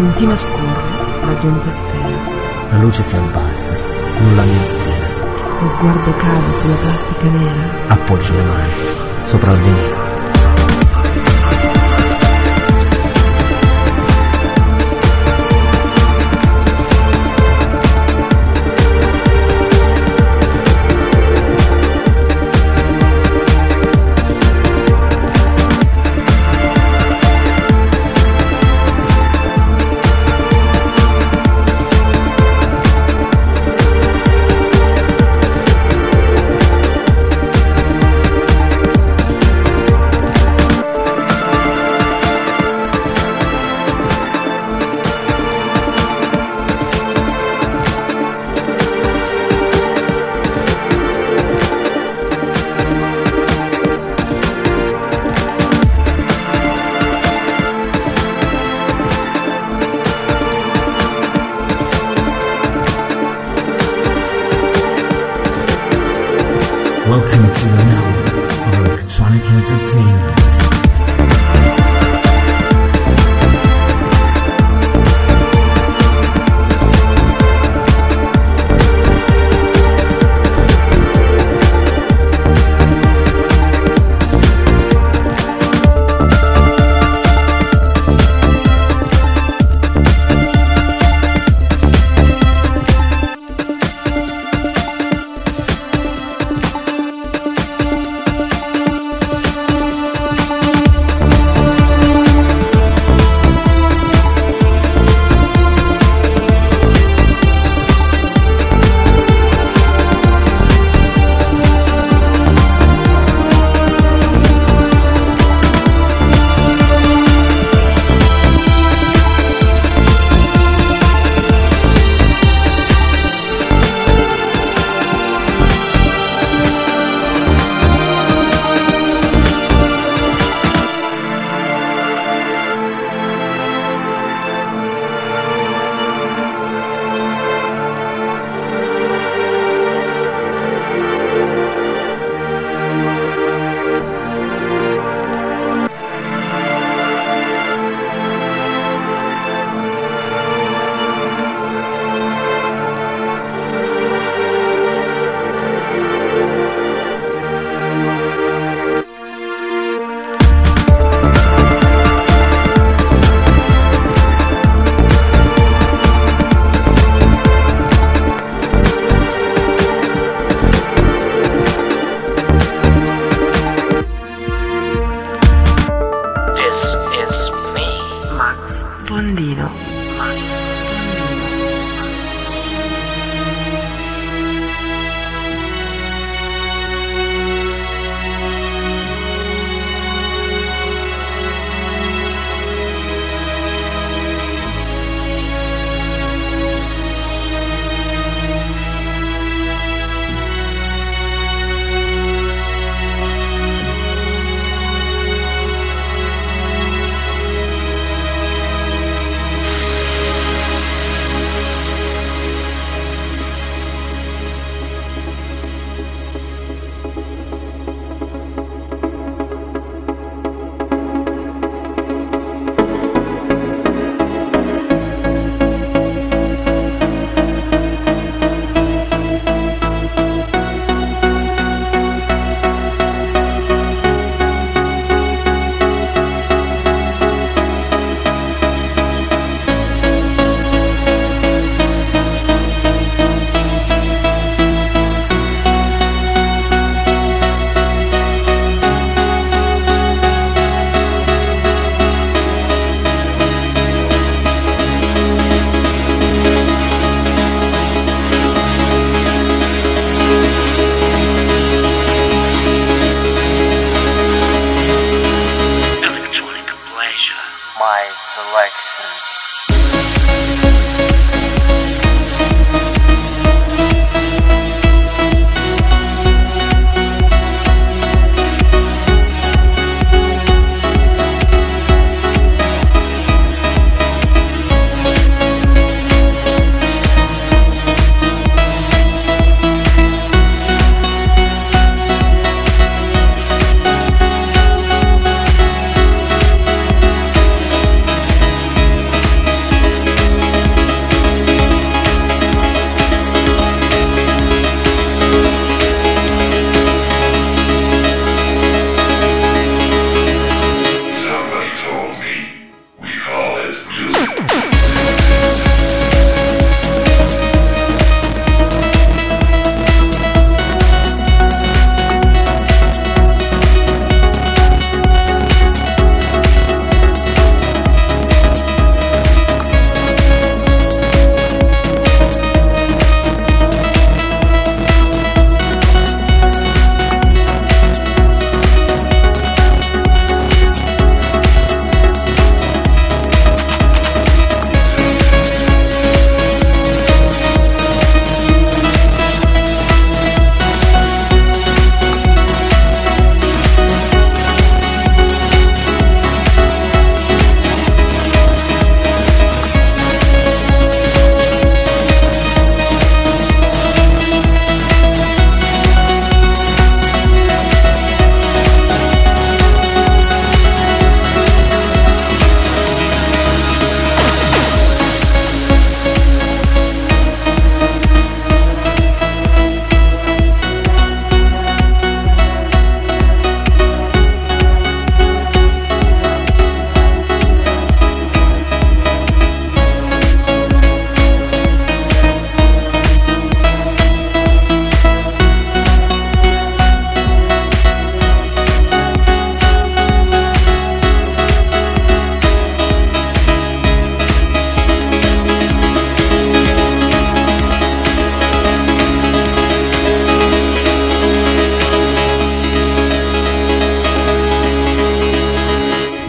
puntina scorre, la gente spera. La luce si abbassa, nulla mi ostina. Lo sguardo cade sulla plastica nera. Appoggio le mani sopra il veneno.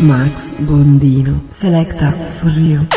Max Bondino. Selecta for you.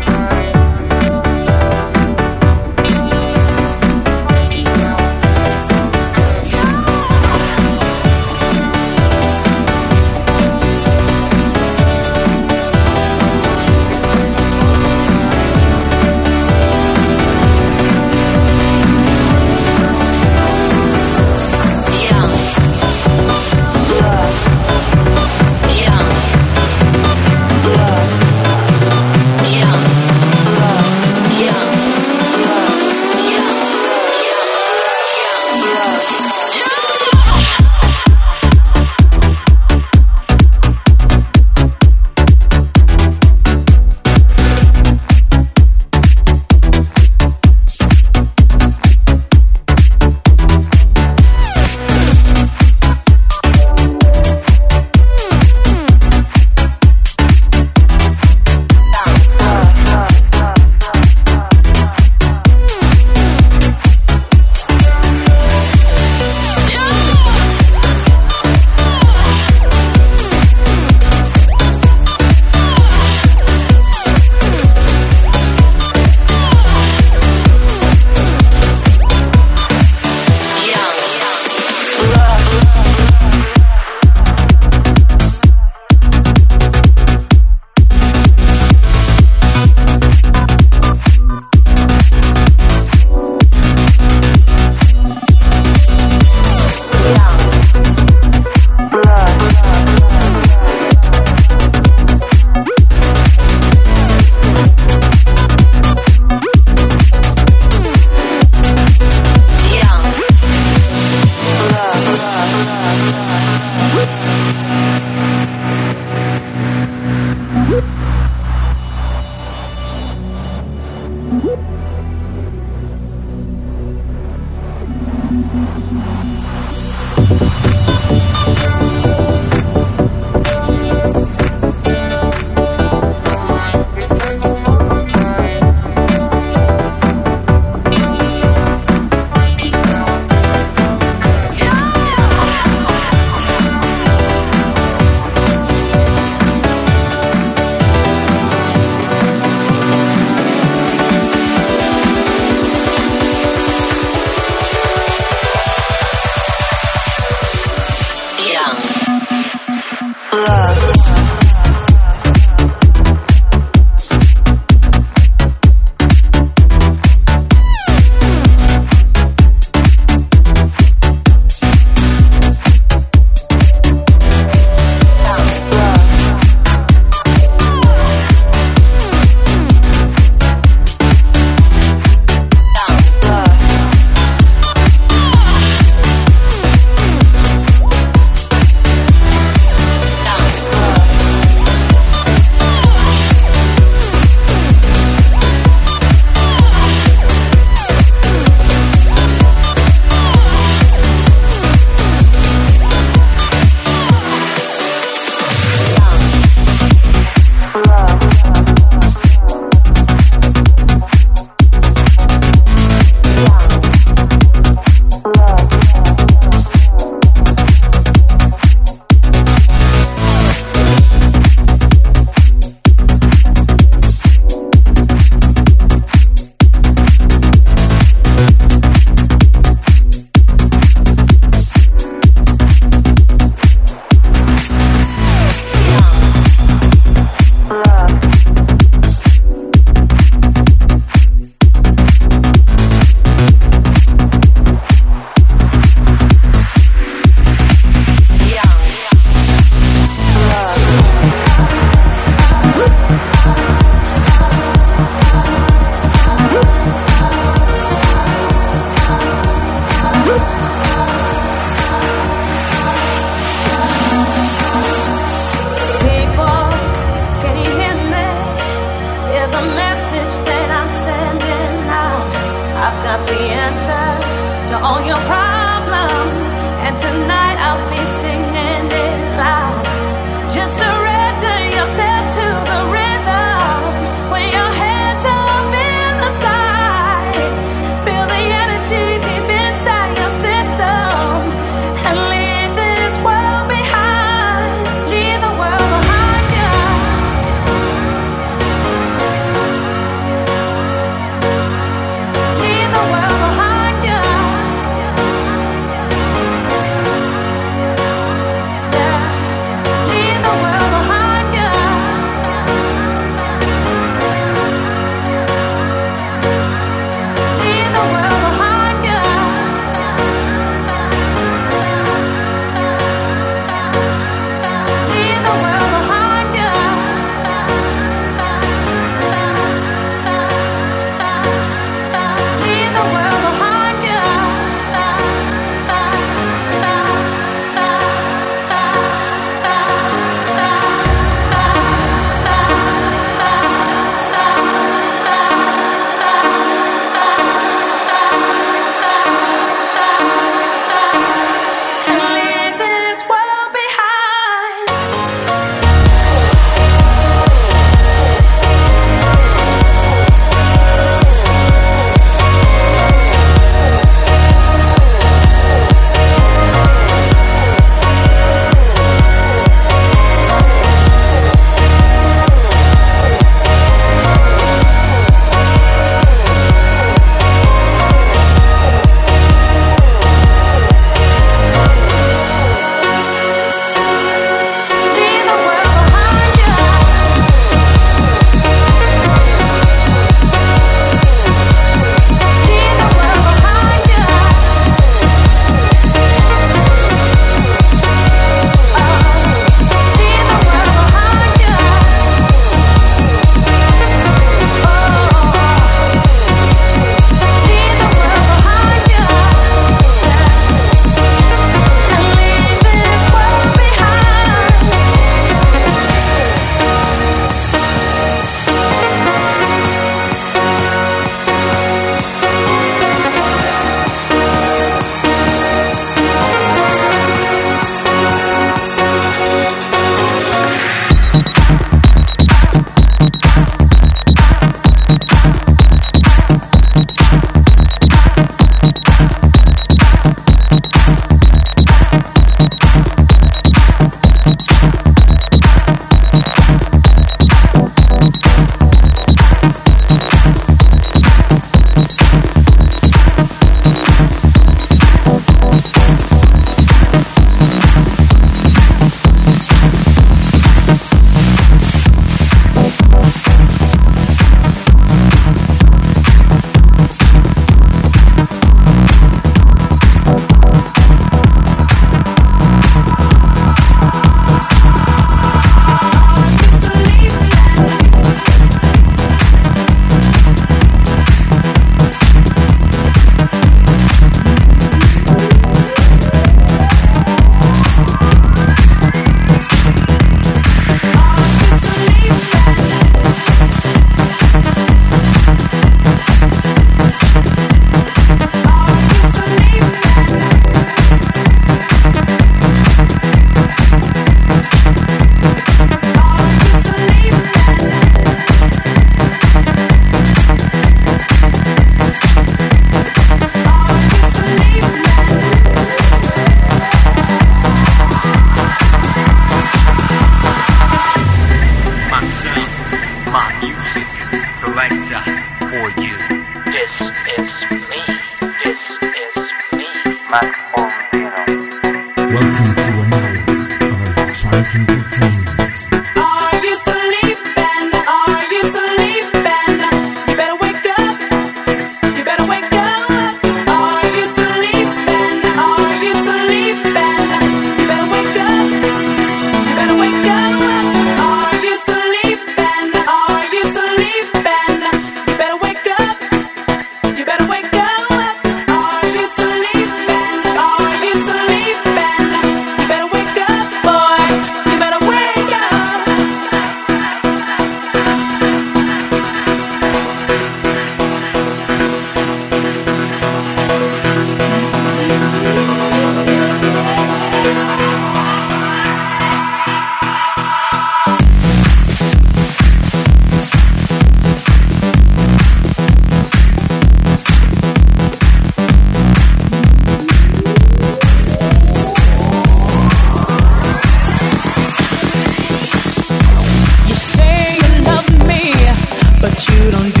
don't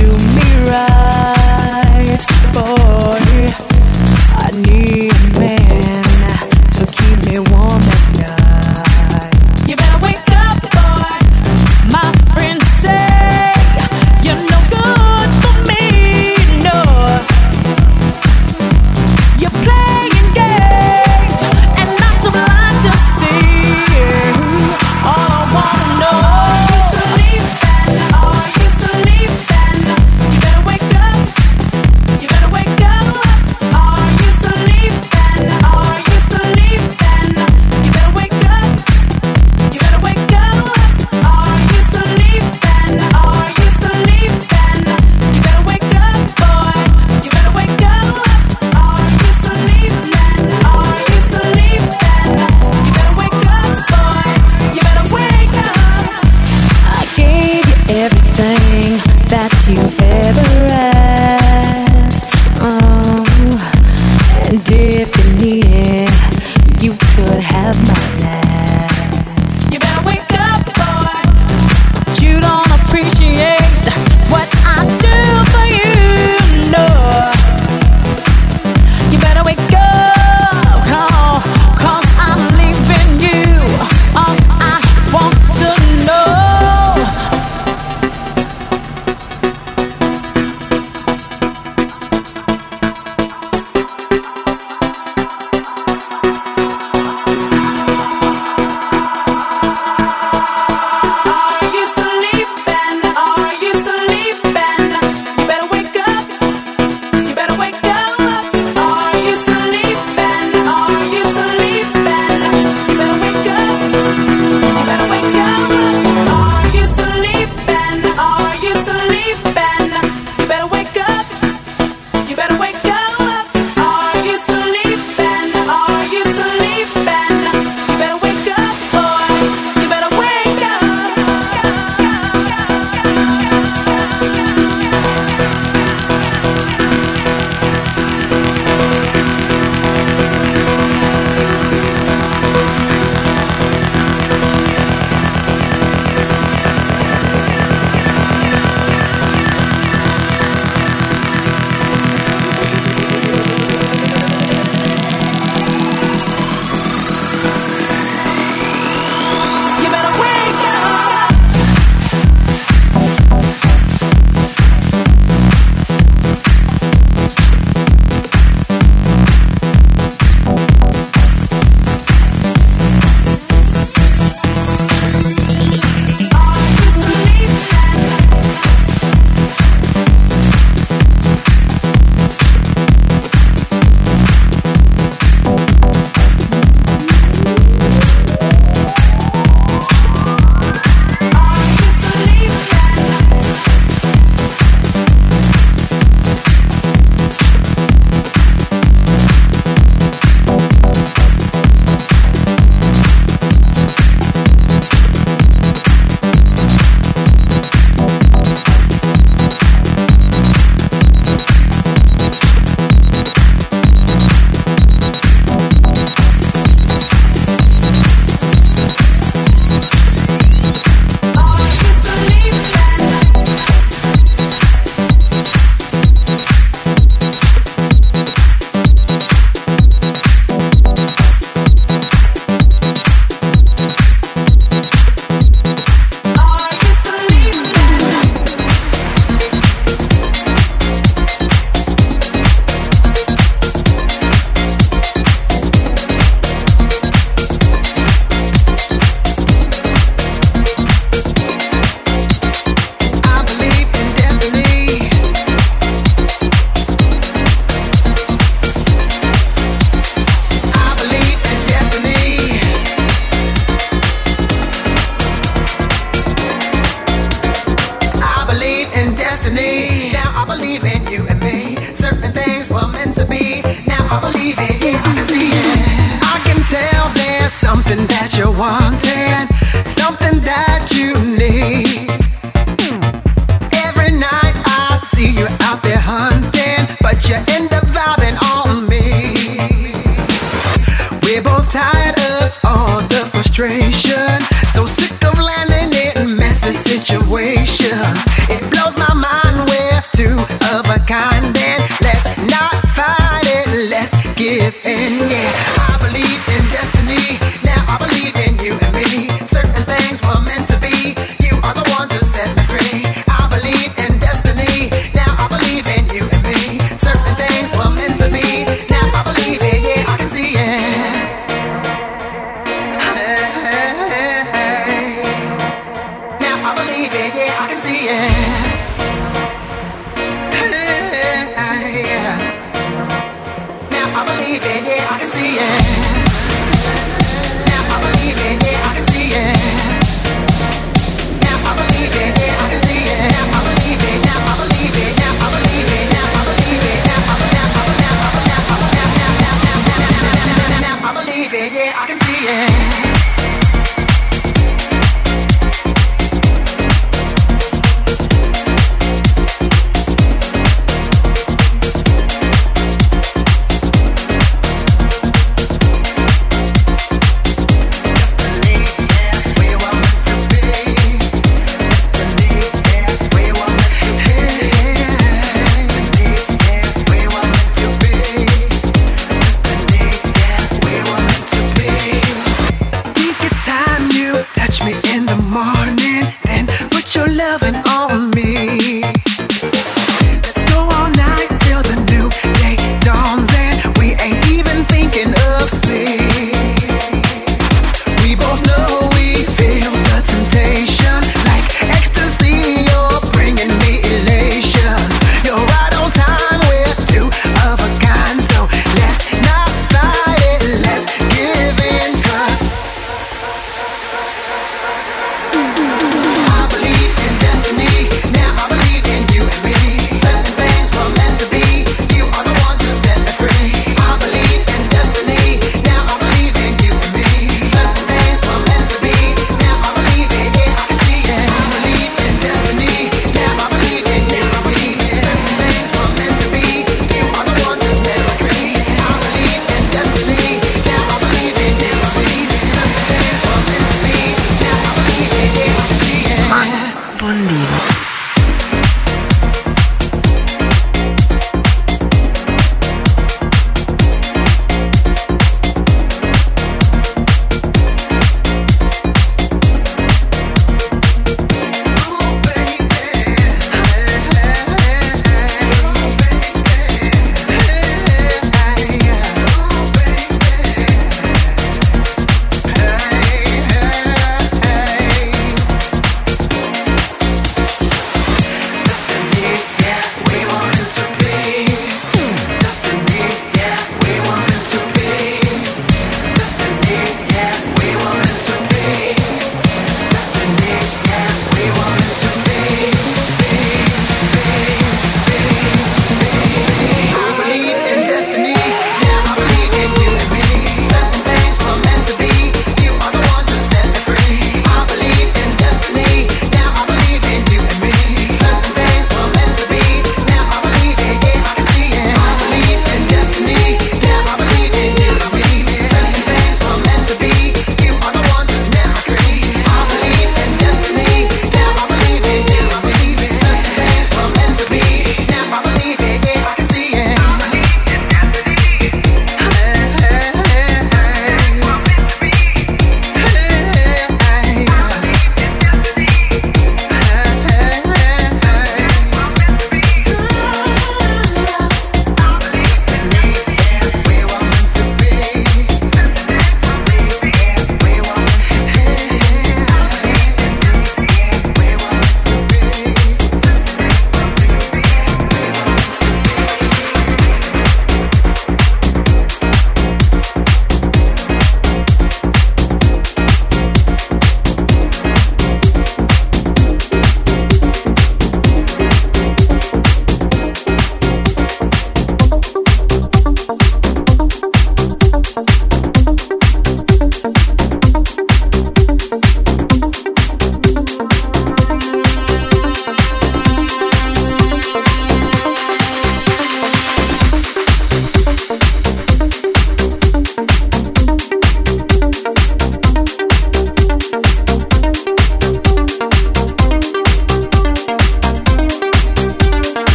yeah.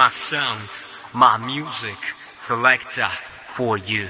My sounds, my music selector for you.